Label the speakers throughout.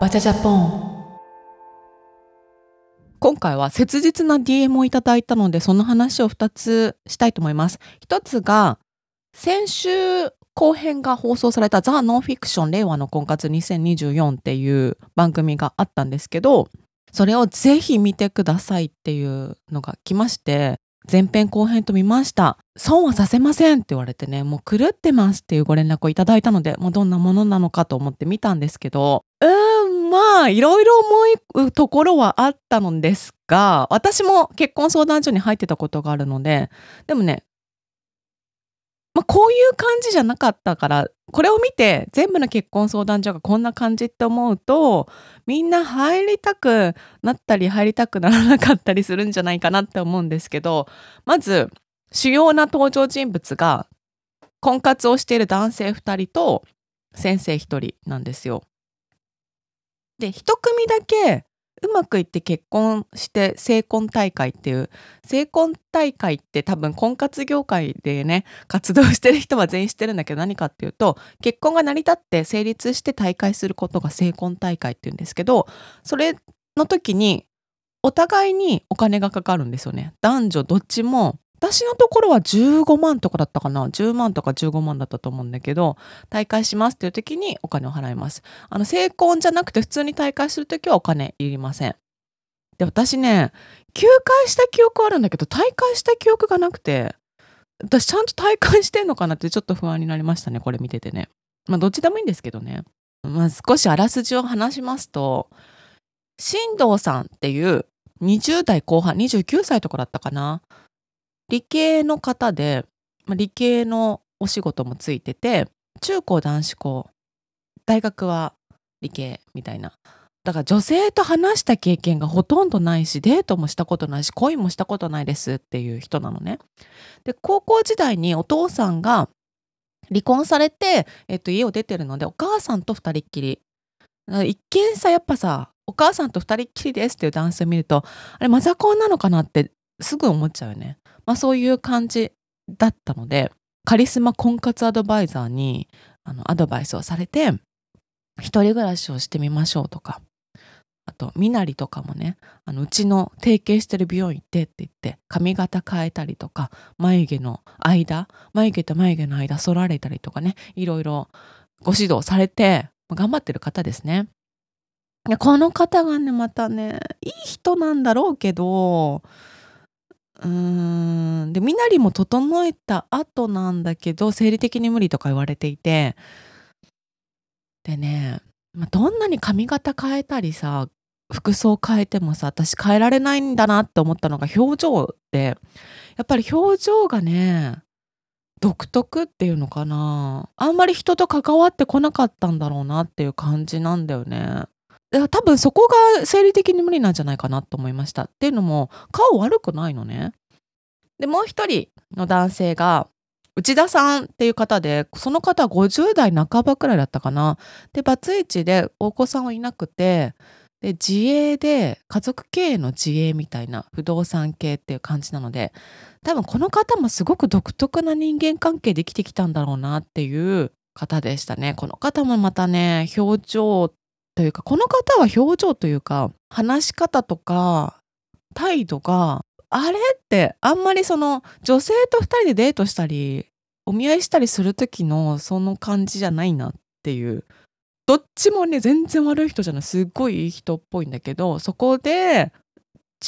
Speaker 1: バチャジャポン今回は切実な DM をいただいたのでその話を2つしたいと思います1つが先週後編が放送されたザ・ノンフィクション令和の婚活2024っていう番組があったんですけどそれをぜひ見てくださいっていうのが来まして前編後編と見ました。損はさせませんって言われてね、もう狂ってますっていうご連絡をいただいたので、もうどんなものなのかと思って見たんですけど、うーん、まあ、いろいろ思うところはあったのですが、私も結婚相談所に入ってたことがあるので、でもね、まあ、こういう感じじゃなかったからこれを見て全部の結婚相談所がこんな感じって思うとみんな入りたくなったり入りたくならなかったりするんじゃないかなって思うんですけどまず主要な登場人物が婚活をしている男性2人と先生1人なんですよ。で1組だけうまくいって結婚して成婚大会っていう成婚大会って多分婚活業界でね活動してる人は全員知ってるんだけど何かっていうと結婚が成り立って成立して大会することが成婚大会っていうんですけどそれの時にお互いにお金がかかるんですよね。男女どっちも私のところは15万とかだったかな。10万とか15万だったと思うんだけど大会しますっていう時にお金を払います。あの成婚じゃなくて普通に大会する時はお金いりません。で私ね休会した記憶あるんだけど大会した記憶がなくて私ちゃんと大会してんのかなってちょっと不安になりましたねこれ見ててね。まあどっちでもいいんですけどね。まあ少しあらすじを話しますと新藤さんっていう20代後半29歳とかだったかな。理系の方で、ま、理系のお仕事もついてて中高男子校大学は理系みたいなだから女性と話した経験がほとんどないしデートもしたことないし恋もしたことないですっていう人なのね。で高校時代にお父さんが離婚されて、えっと、家を出てるのでお母さんと2人っきり一見さやっぱさお母さんと2人っきりですっていう男性を見るとあれマザコンなのかなってすぐ思っちゃうよね。まあ、そういう感じだったのでカリスマ婚活アドバイザーにあのアドバイスをされて一人暮らしをしてみましょうとかあと身なりとかもねあのうちの提携してる美容院行ってって言って髪型変えたりとか眉毛の間眉毛と眉毛の間剃られたりとかねいろいろご指導されて頑張ってる方ですね。この方がねまたねいい人なんだろうけどうーん。で身なりも整えた後なんだけど生理的に無理とか言われていて。でね、まあ、どんなに髪型変えたりさ服装変えてもさ私変えられないんだなって思ったのが表情で。やっぱり表情がね独特っていうのかな。あんまり人と関わってこなかったんだろうなっていう感じなんだよね。多分そこが生理的に無理なんじゃないかなと思いました。っていうのも顔悪くないのね。でもう一人の男性が内田さんっていう方でその方は50代半ばくらいだったかな。でバツイチでお子さんはいなくてで自営で家族経営の自営みたいな不動産系っていう感じなので多分この方もすごく独特な人間関係で生きてきたんだろうなっていう方でしたね。この方もまたね表情というかこの方は表情というか話し方とか態度があれってあんまりその女性と2人でデートしたりお見合いしたりする時のその感じじゃないなっていうどっちもね全然悪い人じゃないすっごいいい人っぽいんだけどそこで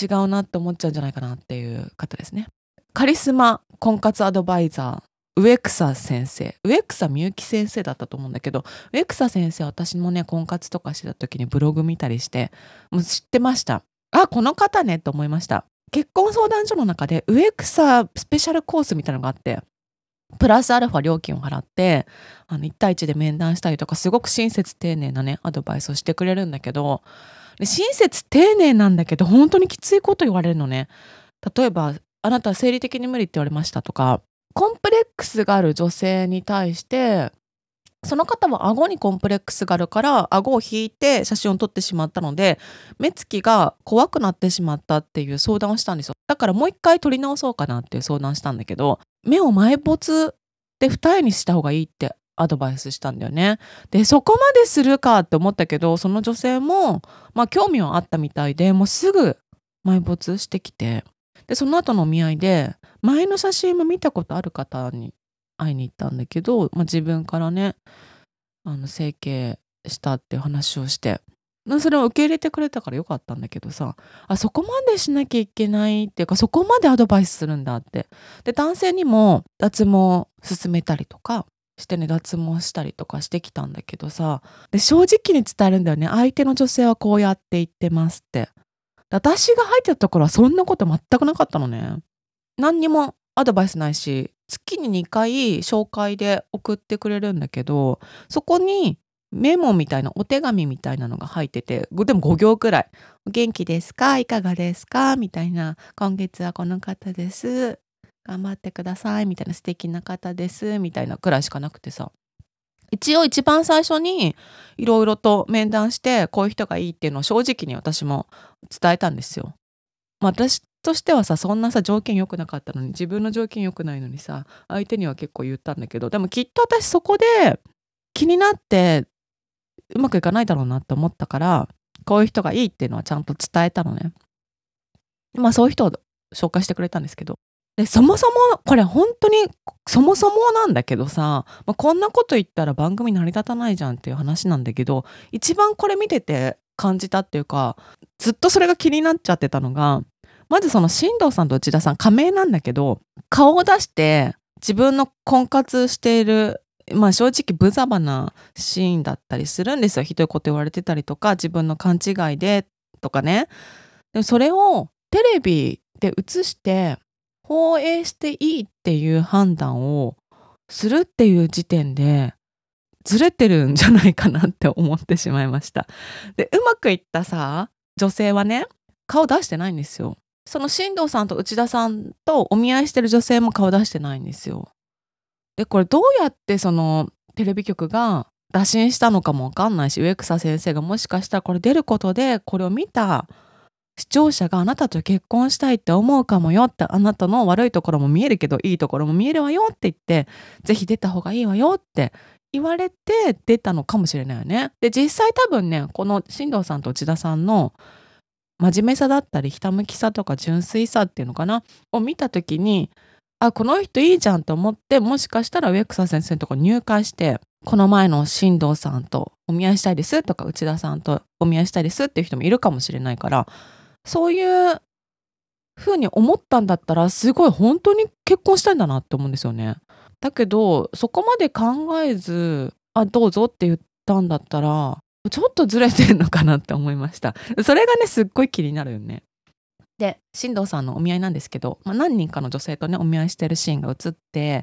Speaker 1: 違うなって思っちゃうんじゃないかなっていう方ですね。カリスマ婚活アドバイザー植草先生。植草みゆき先生だったと思うんだけど植草先生私もね婚活とかしてた時にブログ見たりしてもう知ってました。あこの方ねと思いました。結婚相談所の中で植草スペシャルコースみたいなのがあってプラスアルファ料金を払ってあの1対1で面談したりとかすごく親切丁寧なねアドバイスをしてくれるんだけど親切丁寧なんだけど本当にきついこと言われるのね。例えばあなたは生理的に無理って言われましたとかコンプレックスがある女性に対してその方は顎にコンプレックスがあるから顎を引いて写真を撮ってしまったので目つきが怖くなってしまったっていう相談をしたんですよだからもう一回撮り直そうかなっていう相談したんだけど目を埋没で二重にした方がいいってアドバイスしたんだよね。でそこまでするかって思ったけどその女性もまあ興味はあったみたいでもうすぐ埋没してきてでその後のお見合いで前の写真も見たことある方に会いに行ったんだけど、まあ、自分からねあの整形したっていう話をして。それを受け入れてくれたからよかったんだけどさあそこまでしなきゃいけないっていうかそこまでアドバイスするんだって。で男性にも脱毛進めたりとかしてね脱毛したりとかしてきたんだけどさで正直に伝えるんだよね。相手の女性はこうやって言ってますって。私が入ってたところはそんなこと全くなかったのね。何にもアドバイスないし月に2回紹介で送ってくれるんだけどそこにメモみたいなお手紙みたいなのが入っててでも5行くらい「元気ですか？いかがですか?」みたいな「今月はこの方です。頑張ってください」みたいな「素敵な方です」みたいなくらいしかなくてさ。一応一番最初にいろいろと面談してこういう人がいいっていうのを正直に私も伝えたんですよ。まあ、私としてはさそんなさ条件良くなかったのに自分の条件良くないのにさ相手には結構言ったんだけどでもきっと私そこで気になってうまくいかないだろうなって思ったからこういう人がいいっていうのはちゃんと伝えたのね。まあそういう人を紹介してくれたんですけどでそもそもこれ本当にそもそもなんだけどさ、まあ、こんなこと言ったら番組成り立たないじゃんっていう話なんだけど一番これ見てて感じたっていうかずっとそれが気になっちゃってたのがまずその進藤さんと内田さん仮名なんだけど顔を出して自分の婚活しているまあ正直無様なシーンだったりするんですよひどいこと言われてたりとか自分の勘違いでとかねでもそれをテレビで映して放映していいっていう判断をするっていう時点でずれてるんじゃないかなって思ってしまいました。でうまくいったさ女性はね顔出してないんですよ。その進藤さんと内田さんとお見合いしてる女性も顔出してないんですよ。でこれどうやってそのテレビ局が打診したのかもわかんないし植草先生がもしかしたらこれ出ることでこれを見た視聴者があなたと結婚したいって思うかもよってあなたの悪いところも見えるけどいいところも見えるわよって言ってぜひ出た方がいいわよって言われて出たのかもしれないよね。で実際多分ねこの進藤さんと内田さんの真面目さだったりひたむきさとか純粋さっていうのかな？を見た時にあこの人いいじゃんと思ってもしかしたら植草先生のとこ入会してこの前の進藤さんとお見合いしたいですとか内田さんとお見合いしたいですっていう人もいるかもしれないからそういうふうに思ったんだったらすごい本当に結婚したいんだなって思うんですよね。だけどそこまで考えずあどうぞって言ったんだったらちょっとずれてんのかなって思いました。それがねすっごい気になるよね。で進藤さんのお見合いなんですけど、まあ、何人かの女性とねお見合いしてるシーンが映って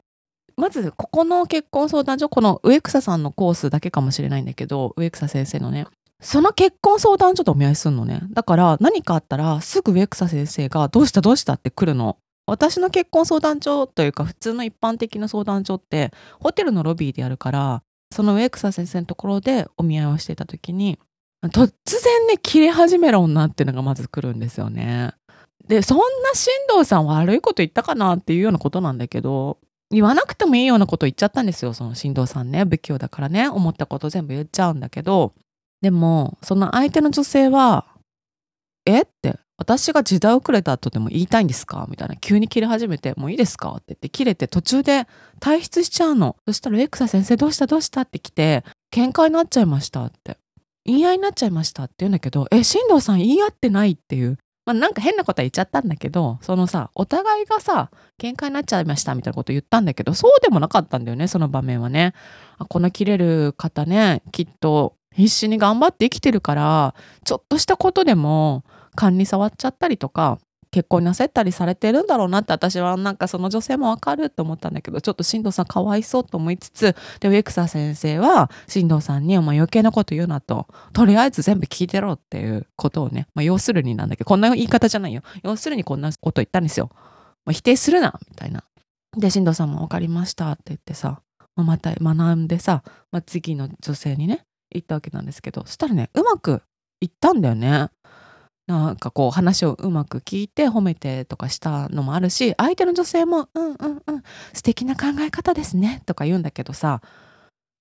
Speaker 1: まずここの結婚相談所この植草さんのコースだけかもしれないんだけど植草先生のねその結婚相談所とお見合いするのね。だから何かあったらすぐ植草先生がどうしたどうしたって来るの。私の結婚相談所というか普通の一般的な相談所ってホテルのロビーでやるからその植草先生のところでお見合いをしていた時に突然ね切れ始める女っていうのがまず来るんですよね。でそんな進藤さん悪いこと言ったかなっていうようなことなんだけど言わなくてもいいようなこと言っちゃったんですよその進藤さんね不器用だからね思ったこと全部言っちゃうんだけどでもその相手の女性は「え？っ?」て「私が時代遅れた後でも言いたいんですか?」みたいな急に切れ始めて「もういいですか?」って言って切れて途中で退出しちゃうのそしたら「エクサ先生どうした？どうした?」って来て「喧嘩になっちゃいました」って言い合いになっちゃいましたって言うんだけど「え進藤さん言い合ってない」っていうまあ、なんか変なことは言っちゃったんだけどそのさお互いがさ喧嘩になっちゃいましたみたいなこと言ったんだけどそうでもなかったんだよねその場面はねあこの切れる方ねきっと必死に頑張って生きてるからちょっとしたことでも勘に触っちゃったりとか結婚なさったりされてるんだろうなって私はなんかその女性もわかるって思ったんだけどちょっと進藤さんかわいそうと思いつつで植草先生は進藤さんに「お前余計なこと言うな」ととりあえず全部聞いてろっていうことをね、まあ、要するになんだけどこんな言い方じゃないよ。要するにこんなこと言ったんですよ、まあ、否定するなみたいな。で進藤さんも「分かりました」って言ってさ、まあ、また学んでさ、まあ、次の女性にね行ったわけなんですけどそしたらねうまくいったんだよね。なんかこう話をうまく聞いて褒めてとかしたのもあるし相手の女性も「うんうんうん素敵な考え方ですね」とか言うんだけどさ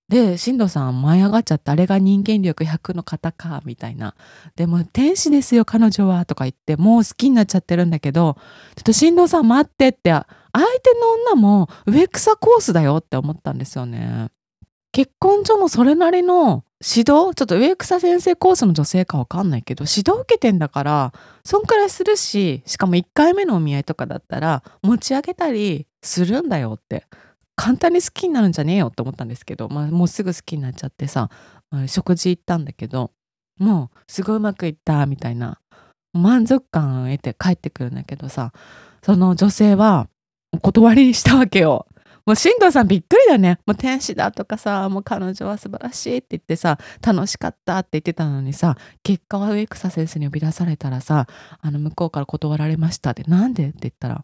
Speaker 1: で、進藤さん舞い上がっちゃって、あれが人間力100の方か、みたいな。でも、天使ですよ、彼女は、とか言って、もう好きになっちゃってるんだけど、ちょっと進藤さん待ってって、相手の女も植草コースだよって思ったんですよね。結婚所のそれなりの指導？ちょっと植草先生コースの女性かわかんないけど指導受けてんだからそんくらいするししかも1回目のお見合いとかだったら持ち上げたりするんだよって簡単に好きになるんじゃねえよって思ったんですけど、まあ、もうすぐ好きになっちゃってさ、食事行ったんだけどもうすごいうまくいったみたいな満足感を得て帰ってくるんだけどさその女性はお断りしたわけよ。もう進藤さんびっくりだね。もう天使だとかさ、もう彼女は素晴らしいって言ってさ、楽しかったって言ってたのにさ、結果は植草先生に呼び出されたらさ、あの向こうから断られましたって、なんでって言ったら、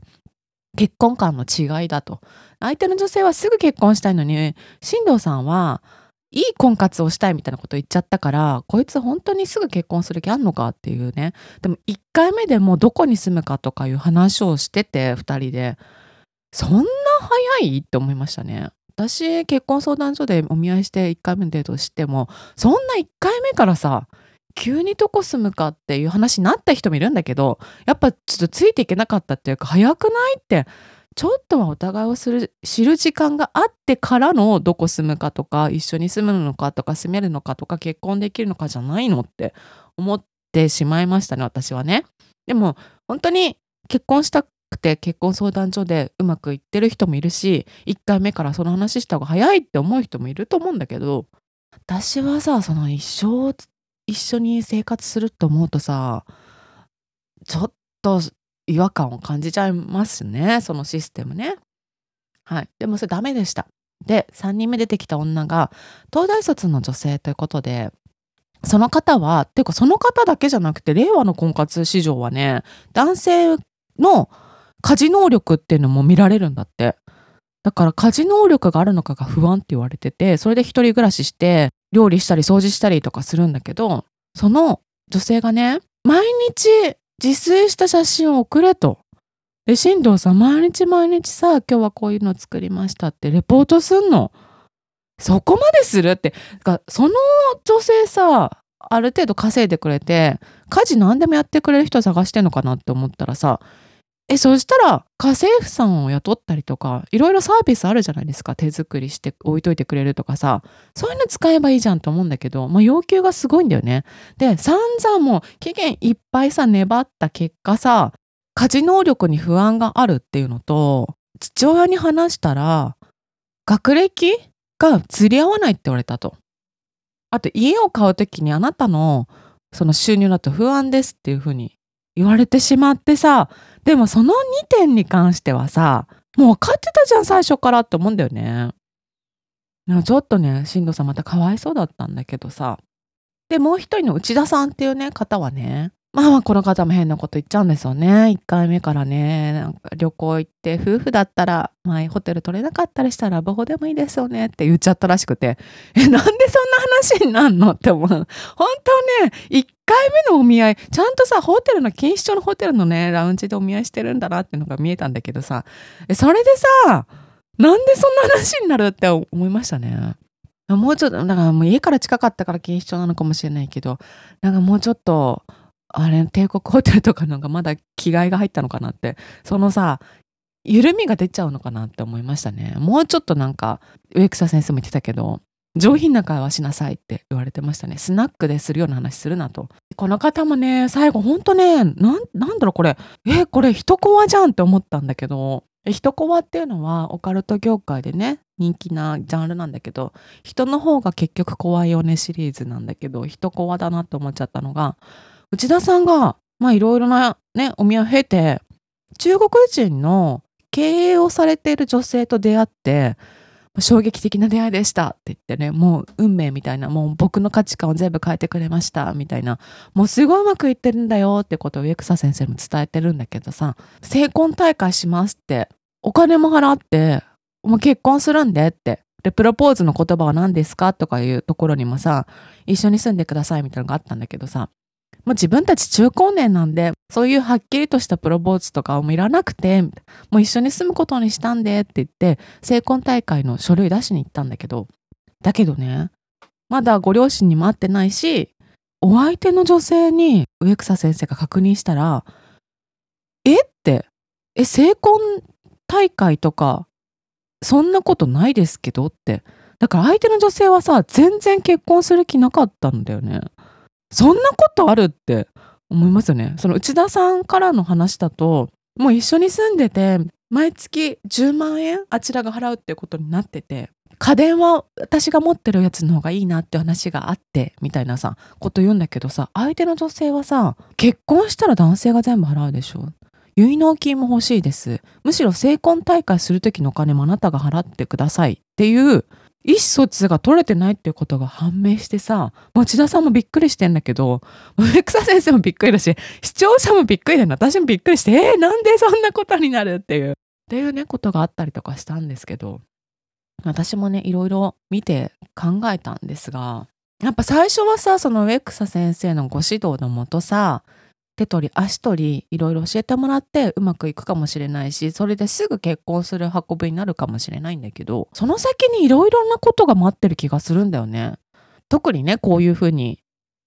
Speaker 1: 結婚観の違いだと。相手の女性はすぐ結婚したいのに、進藤さんはいい婚活をしたいみたいなこと言っちゃったから、こいつ本当にすぐ結婚する気あんのかっていうね。でも1回目でもうどこに住むかとかいう話をしてて、2人で。そんな早いって思いましたね。私結婚相談所でお見合いして1回目のデートしてもそんな1回目からさ急にどこ住むかっていう話になった人もいるんだけどやっぱちょっとついていけなかったっていうか早くないってちょっとはお互いをする知る時間があってからのどこ住むかとか一緒に住むのかとか住めるのかとか結婚できるのかじゃないのって思ってしまいましたね私はね。でも本当に結婚したくて結婚相談所でうまくいってる人もいるし1回目からその話した方が早いって思う人もいると思うんだけど私はさその一生一緒に生活すると思うとさちょっと違和感を感じちゃいますねそのシステムね。はいでもそれダメでした。で3人目出てきた女が東大卒の女性ということでその方はっていうかその方だけじゃなくて令和の婚活市場はね男性の家事能力っていうのも見られるんだって。だから家事能力があるのかが不安って言われてて、それで一人暮らしして、料理したり掃除したりとかするんだけど、その女性がね、毎日自炊した写真を送れと。で、進藤さん、毎日毎日さ、今日はこういうの作りましたってレポートすんの。そこまでするって。その女性さ、ある程度稼いでくれて、家事何でもやってくれる人探してんのかなって思ったらさ、え、そしたら、家政婦さんを雇ったりとか、いろいろサービスあるじゃないですか。手作りして置いといてくれるとかさ。そういうの使えばいいじゃんと思うんだけど、まあ、要求がすごいんだよね。で、散々もう期限いっぱいさ、粘った結果さ、家事能力に不安があるっていうのと、父親に話したら、学歴が釣り合わないって言われたと。あと、家を買うときにあなたのその収入だと不安ですっていうふうに言われてしまってさ、でもその2点に関してはさ、もう分かってたじゃん、最初からって思うんだよね。ちょっとね、進藤さんまたかわいそうだったんだけどさ。で、もう一人の内田さんっていうね、方はね、まあまあこの方も変なこと言っちゃうんですよね。1回目からね、なんか旅行行って夫婦だったら、まあホテル取れなかったりしたらラブホでもいいですよねって言っちゃったらしくて、え、なんでそんな話になんのって思う。本当ね、1回目のお見合い、ちゃんとさ、ホテルの、錦糸町のホテルのね、ラウンジでお見合いしてるんだなっていうのが見えたんだけどさ、え、それでさ、なんでそんな話になるって思いましたね。もうちょっと、だからもう家から近かったから錦糸町なのかもしれないけど、なんかもうちょっと、あれ帝国ホテルとかなんかまだ着替えが入ったのかなって。そのさ緩みが出ちゃうのかなって思いましたね。もうちょっとなんか植草先生も言ってたけど上品な会話しなさいって言われてましたね。スナックでするような話するなと。この方もね最後ほんとねなんだろうこれ。えこれ人コアじゃんって思ったんだけど人コアっていうのはオカルト業界でね人気なジャンルなんだけど人の方が結局怖いよねシリーズなんだけど人コアだなって思っちゃったのが内田さんが、まあいろいろなね、お見合いを経て、中国人の経営をされている女性と出会って、衝撃的な出会いでしたって言ってね、もう運命みたいな、もう僕の価値観を全部変えてくれましたみたいな、もうすごいうまくいってるんだよってことを植草先生も伝えてるんだけどさ、成婚大会しますって、お金も払って、もう結婚するんでって、で、プロポーズの言葉は何ですかとかいうところにもさ、一緒に住んでくださいみたいなのがあったんだけどさ、もう自分たち中高年なんで、そういうはっきりとしたプロポーズとかもいらなくて、もう一緒に住むことにしたんでって言って、成婚大会の書類出しに行ったんだけど、だけどねまだご両親にも会ってないしお相手の女性に植草先生が確認したら「えっ?」て「え成婚大会とかそんなことないですけど」ってだから相手の女性はさ全然結婚する気なかったんだよね。そんなことあるって思いますよね。その内田さんからの話だともう一緒に住んでて毎月10万円あちらが払うっていうことになってて家電は私が持ってるやつの方がいいなって話があってみたいなさこと言うんだけどさ相手の女性はさ結婚したら男性が全部払うでしょ結納金も欲しいですむしろ成婚大会する時のお金もあなたが払ってくださいっていう意思疎通が取れてないっていうことが判明してさ町田さんもびっくりしてんだけど植草先生もびっくりだし視聴者もびっくりだよ私もびっくりしてえー、なんでそんなことになるっていう。っていうねことがあったりとかしたんですけど私もねいろいろ見て考えたんですがやっぱ最初はさその植草先生のご指導のもとさ手取り足取りいろいろ教えてもらってうまくいくかもしれないしそれですぐ結婚する運びになるかもしれないんだけどその先にいろいろなことが待ってる気がするんだよね。特にねこういうふうに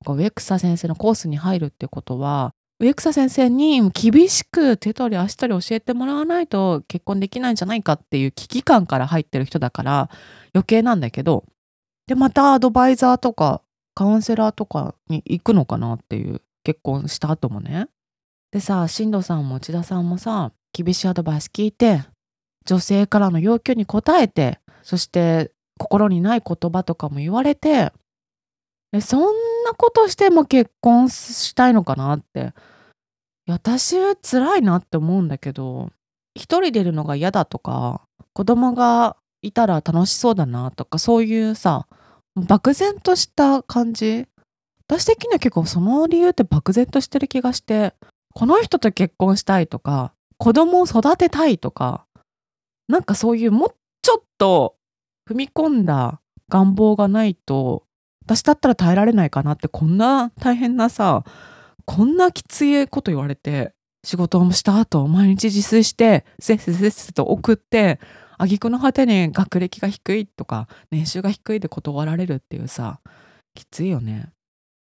Speaker 1: 植草先生のコースに入るってことは植草先生に厳しく手取り足取り教えてもらわないと結婚できないんじゃないかっていう危機感から入ってる人だから余計なんだけどでまたアドバイザーとかカウンセラーとかに行くのかなっていう結婚した後もね。でさ進藤さんも内田さんもさ厳しいアドバイス聞いて女性からの要求に応えてそして心にない言葉とかも言われてえそんなことしても結婚したいのかなって私辛いなって思うんだけど一人でいるのが嫌だとか子供がいたら楽しそうだなとかそういうさ漠然とした感じ私的には結構その理由って漠然としてる気がしてこの人と結婚したいとか子供を育てたいとかなんかそういうもうちょっと踏み込んだ願望がないと私だったら耐えられないかなってこんな大変なさこんなきついこと言われて仕事もした後毎日自炊してせっせっせっせと送って挙句の果てに学歴が低いとか年収が低いで断られるっていうさきついよね。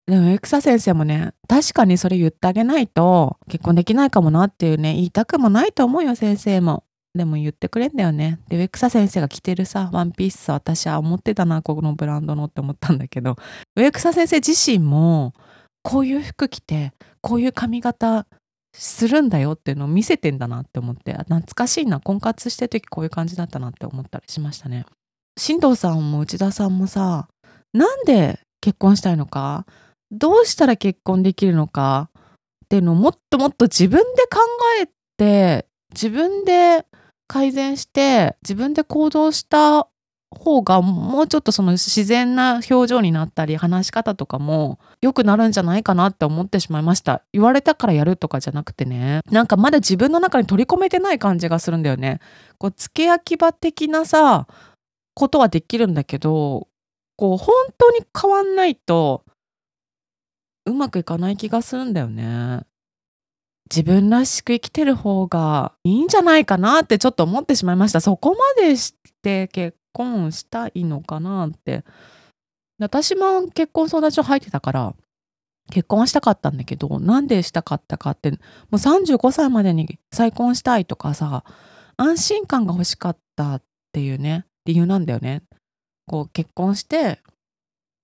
Speaker 1: でも、エクサ先生もね、確かにそれ言ってあげないと結婚できないかもなっていうね、言いたくもないと思うよ、先生も。でも言ってくれんだよね。で、ウェクサ先生が着てるさ、ワンピースさ、私は思ってたな、このブランドのって思ったんだけど、ウェクサ先生自身も、こういう服着て、こういう髪型するんだよっていうのを見せてんだなって思って、懐かしいな、婚活してる時こういう感じだったなって思ったりしましたね。新藤さんも内田さんもさ、なんで結婚したいのかどうしたら結婚できるのかっていうのをもっともっと自分で考えて自分で改善して自分で行動した方がもうちょっとその自然な表情になったり話し方とかも良くなるんじゃないかなって思ってしまいました。言われたからやるとかじゃなくてね。なんかまだ自分の中に取り込めてない感じがするんだよね。こう付け焼き場的なさことはできるんだけどこう本当に変わんないとうまくいかない気がするんだよね。自分らしく生きてる方がいいんじゃないかなってちょっと思ってしまいました。そこまでして結婚したいのかなって。私も結婚相談所入ってたから結婚はしたかったんだけどなんでしたかったかってもう35歳までに再婚したいとかさ安心感が欲しかったっていうね理由なんだよね。こう結婚して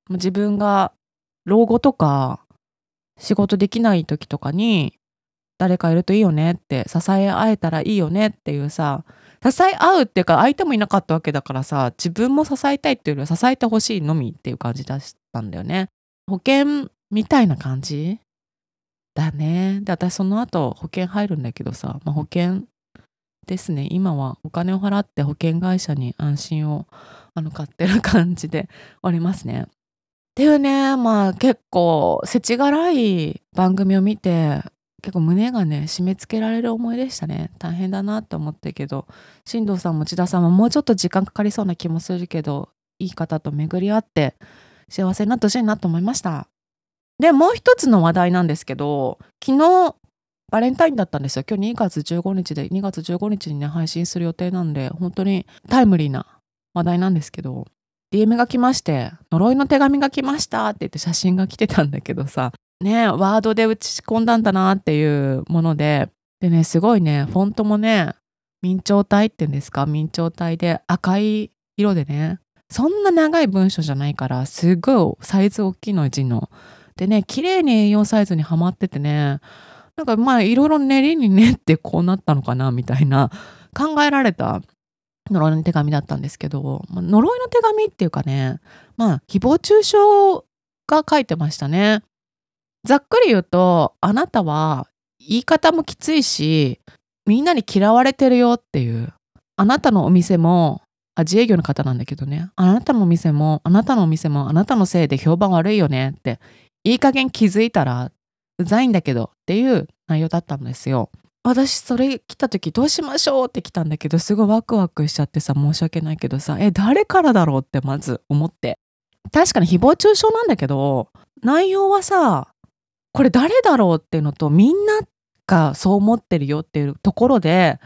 Speaker 1: 自分が老後とか仕事できない時とかに誰かいるといいよねって支え合えたらいいよねっていうさ支え合うっていうか相手もいなかったわけだからさ自分も支えたいっていうよりは支えてほしいのみっていう感じだったんだよね。保険みたいな感じ？だね。で私その後保険入るんだけどさ、まあ、保険ですね。今はお金を払って保険会社に安心をあの買ってる感じでおりますね。っていうね、まあ結構世知辛い番組を見て、結構胸がね、締め付けられる思いでしたね。大変だなって思ったけど、進藤さんも千田さんももうちょっと時間かかりそうな気もするけど、いい方と巡り合って幸せになってほしいなと思いました。で、もう一つの話題なんですけど、昨日、バレンタインだったんですよ。今日2月15日で、2月15日にね、配信する予定なんで、本当にタイムリーな話題なんですけど、DM が来まして呪いの手紙が来ましたって言って写真が来てたんだけどさねワードで打ち込んだんだなっていうものででねすごいねフォントもね明朝体って言うんですか？明朝体で赤い色でねそんな長い文章じゃないからすごいサイズ大きいの字の。でね綺麗に A4 サイズにはまっててねなんかまあいろいろ練りに練ってこうなったのかなみたいな考えられた。呪いの手紙だったんですけど、まあ、呪いの手紙っていうかね、まあ、誹謗中傷が書いてましたね。ざっくり言うと、あなたは言い方もきついし、みんなに嫌われてるよっていう。あなたのお店も、あ自営業の方なんだけどね、あなたのお店も、あなたのお店も、あなたのせいで評判悪いよねって、いい加減気づいたら、うざいんだけどっていう内容だったんですよ。私それ来た時どうしましょう？って来たんだけどすごいワクワクしちゃってさ申し訳ないけどさえ誰からだろう？ってまず思って。確かに誹謗中傷なんだけど内容はさこれ誰だろう？っていうのとみんながそう思ってるよっていうところで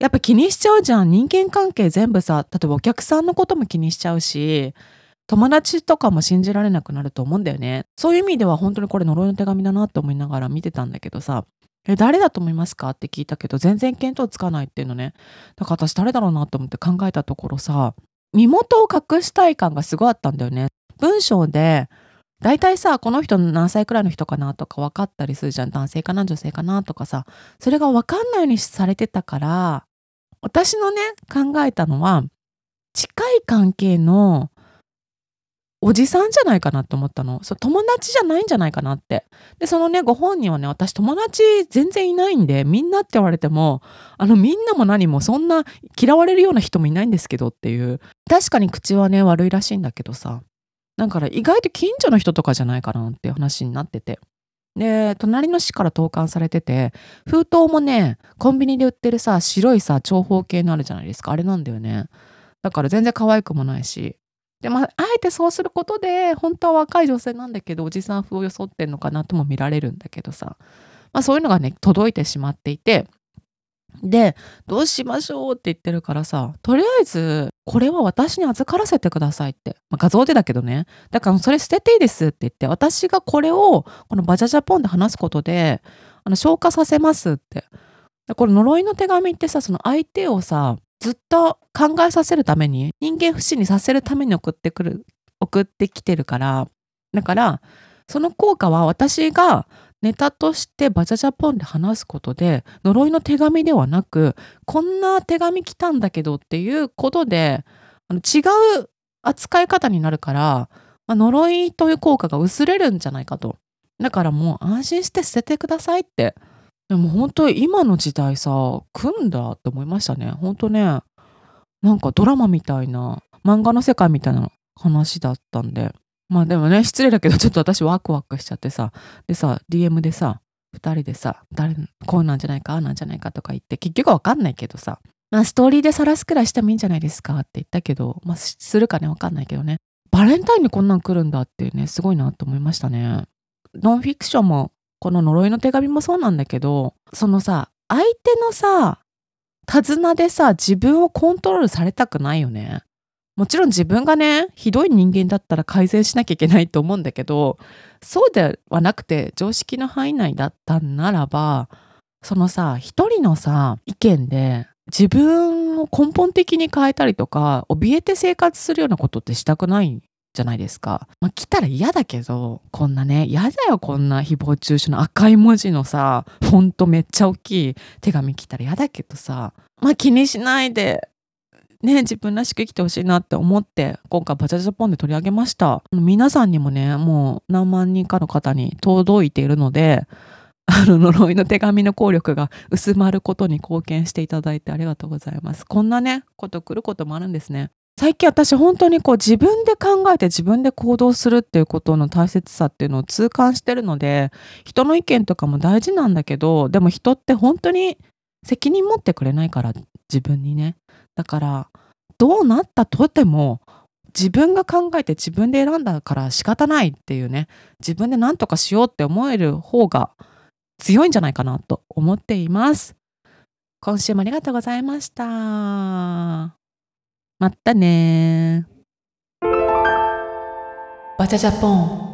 Speaker 1: やっぱ気にしちゃうじゃん。人間関係全部さ例えばお客さんのことも気にしちゃうし友達とかも信じられなくなると思うんだよね。そういう意味では本当にこれ呪いの手紙だなって思いながら見てたんだけどさえ、誰だと思いますか？って聞いたけど、全然見当つかないっていうのね。だから私誰だろうなと思って考えたところさ、身元を隠したい感がすごいあったんだよね。文章で、大体さ、この人何歳くらいの人かな？とか分かったりするじゃん。男性かな？女性かな？とかさ。それが分かんないようにされてたから、私のね、考えたのは、近い関係のおじさんじゃないかなと思ったの。そ友達じゃないんじゃないかなって。で、そのね、ご本人はね、私友達全然いないんで、みんなって言われても、あの、みんなも何もそんな嫌われるような人もいないんですけどっていう。確かに口はね、悪いらしいんだけどさ。だから意外と近所の人とかじゃないかなっていう話になってて。で、隣の市から投函されてて、封筒もね、コンビニで売ってるさ、白いさ、長方形のあるじゃないですか。あれなんだよね。だから全然可愛くもないし、でまあ、あえてそうすることで本当は若い女性なんだけどおじさん風を装ってんのかなとも見られるんだけどさ、まあ、そういうのがね届いてしまっていて。でどうしましょうって言ってるからさとりあえずこれは私に預からせてくださいって、まあ、画像でだけどね。だからそれ捨てていいですって言って私がこれをこのバジャジャポンで話すことであの消化させますって。これ呪いの手紙ってさその相手をさずっと考えさせるために人間不信にさせるために送ってくる送ってきてるからだからその効果は私がネタとしてバジャジャポンで話すことで呪いの手紙ではなくこんな手紙来たんだけどっていうことであの違う扱い方になるから、まあ、呪いという効果が薄れるんじゃないかと。だからもう安心して捨ててくださいってでも本当に今の時代さ、組んだって思いましたね。本当ね、なんかドラマみたいな、漫画の世界みたいな話だったんで。まあでもね、失礼だけど、ちょっと私ワクワクしちゃってさ、でさ、DM でさ、2人でさ、誰、こうなんじゃないか、なんじゃないかとか言って、結局わかんないけどさ、まあストーリーで晒すくらいしてもいいんじゃないですかって言ったけど、まあするかね、わかんないけどね。バレンタインにこんなん来るんだっていうね、すごいなと思いましたね。ノンフィクションもこの呪いの手紙もそうなんだけど、そのさ、相手のさ、手綱でさ、自分をコントロールされたくないよね。もちろん自分がね、ひどい人間だったら改善しなきゃいけないと思うんだけど、そうではなくて常識の範囲内だったんならば、そのさ、一人のさ、意見で自分を根本的に変えたりとか、怯えて生活するようなことってしたくないじゃないですか。まあ、来たら嫌だけど、こんなね、嫌だよ、こんな誹謗中傷の赤い文字のさ、フォントめっちゃ大きい手紙来たら嫌だけどさ、まあ気にしないで、ね、自分らしく生きてほしいなって思って、今回バチャジャポンで取り上げました。皆さんにもね、もう何万人かの方に届いているので、あの呪いの手紙の効力が薄まることに貢献していただいてありがとうございます。こんなね、こと来ることもあるんですね。最近私本当にこう自分で考えて自分で行動するっていうことの大切さっていうのを痛感してるので人の意見とかも大事なんだけどでも人って本当に責任持ってくれないから自分にね。だからどうなったとても自分が考えて自分で選んだから仕方ないっていうね。自分で何とかしようって思える方が強いんじゃないかなと思っています。今週もありがとうございました。まったねバチャジャポン。